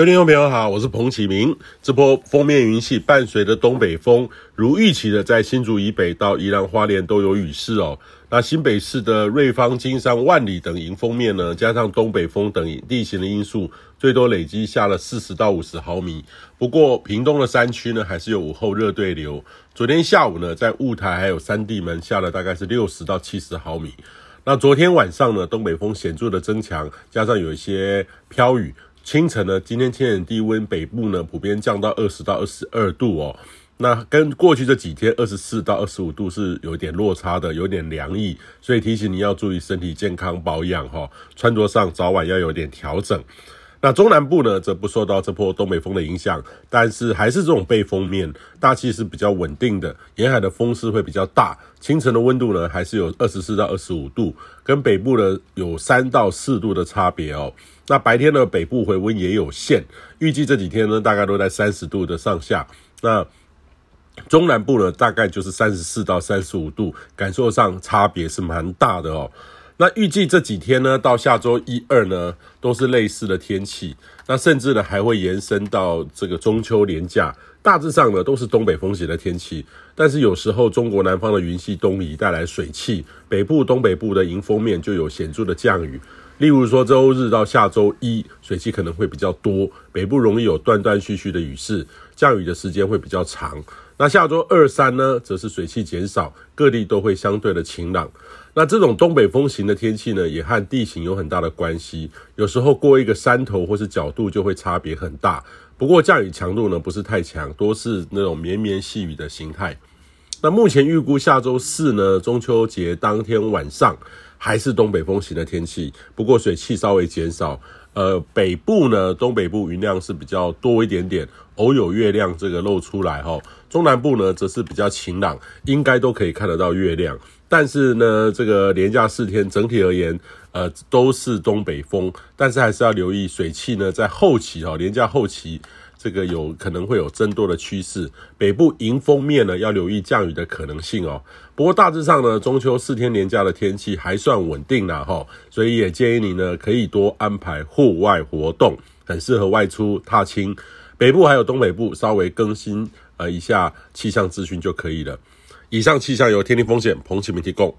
各位听众朋友好，我是彭启明。这波锋面云系伴随着东北风，如预期的在新竹以北到宜兰花莲都有雨势哦。那新北市的瑞芳、金山、万里等迎风面呢，加上东北风等地形的因素，最多累积下了四十到五十毫米。不过屏东的山区呢，还是有午后热对流。昨天下午呢，在雾台还有三地门下了大概是六十到七十毫米。那昨天晚上呢，东北风显著的增强，加上有一些飘雨。清晨呢，今天天气低温，北部呢普遍降到二十到二十二度哦。那跟过去这几天二十四到二十五度是有点落差的，有点凉意，所以提醒你要注意身体健康保养哈，穿着上早晚要有点调整。那中南部呢，则不受到这波东北风的影响，但是还是这种背风面，大气是比较稳定的，沿海的风势会比较大。清晨的温度呢，还是有二十四到二十五度，跟北部呢有三到四度的差别哦。那白天呢，北部回温也有限，预计这几天呢，大概都在三十度的上下。那中南部呢，大概就是三十四到三十五度，感受上差别是蛮大的哦。那预计这几天呢，到下周一二呢，都是类似的天气。那甚至呢，还会延伸到这个中秋连假。大致上呢，都是东北风型的天气。但是有时候中国南方的云系东移带来水汽，北部、东北部的迎风面就有显著的降雨。例如说，周日到下周一，水汽可能会比较多，北部容易有断断续续的雨势，降雨的时间会比较长。那下周二三呢，则是水汽减少，各地都会相对的晴朗。那这种东北风型的天气呢，也和地形有很大的关系。有时候过一个山头或是角度就会差别很大。不过降雨强度呢，不是太强，多是那种绵绵细雨的形态。那目前预估下周四呢，中秋节当天晚上还是东北风型的天气，不过水汽稍微减少。呃，北部呢，东北部云量是比较多一点点，偶有月亮这个露出来齁。中南部呢，则是比较晴朗，应该都可以看得到月亮。但是呢，这个连假四天整体而言，呃，都是东北风，但是还是要留意水汽呢，在后期齁，连假后期。这个有可能会有增多的趋势，北部迎风面呢，要留意降雨的可能性哦。不过大致上呢，中秋四天连假的天气还算稳定啦哈，所以也建议你呢可以多安排户外活动，很适合外出踏青。北部还有东北部稍微更新呃一下气象资讯就可以了。以上气象由天气风险彭启明提供。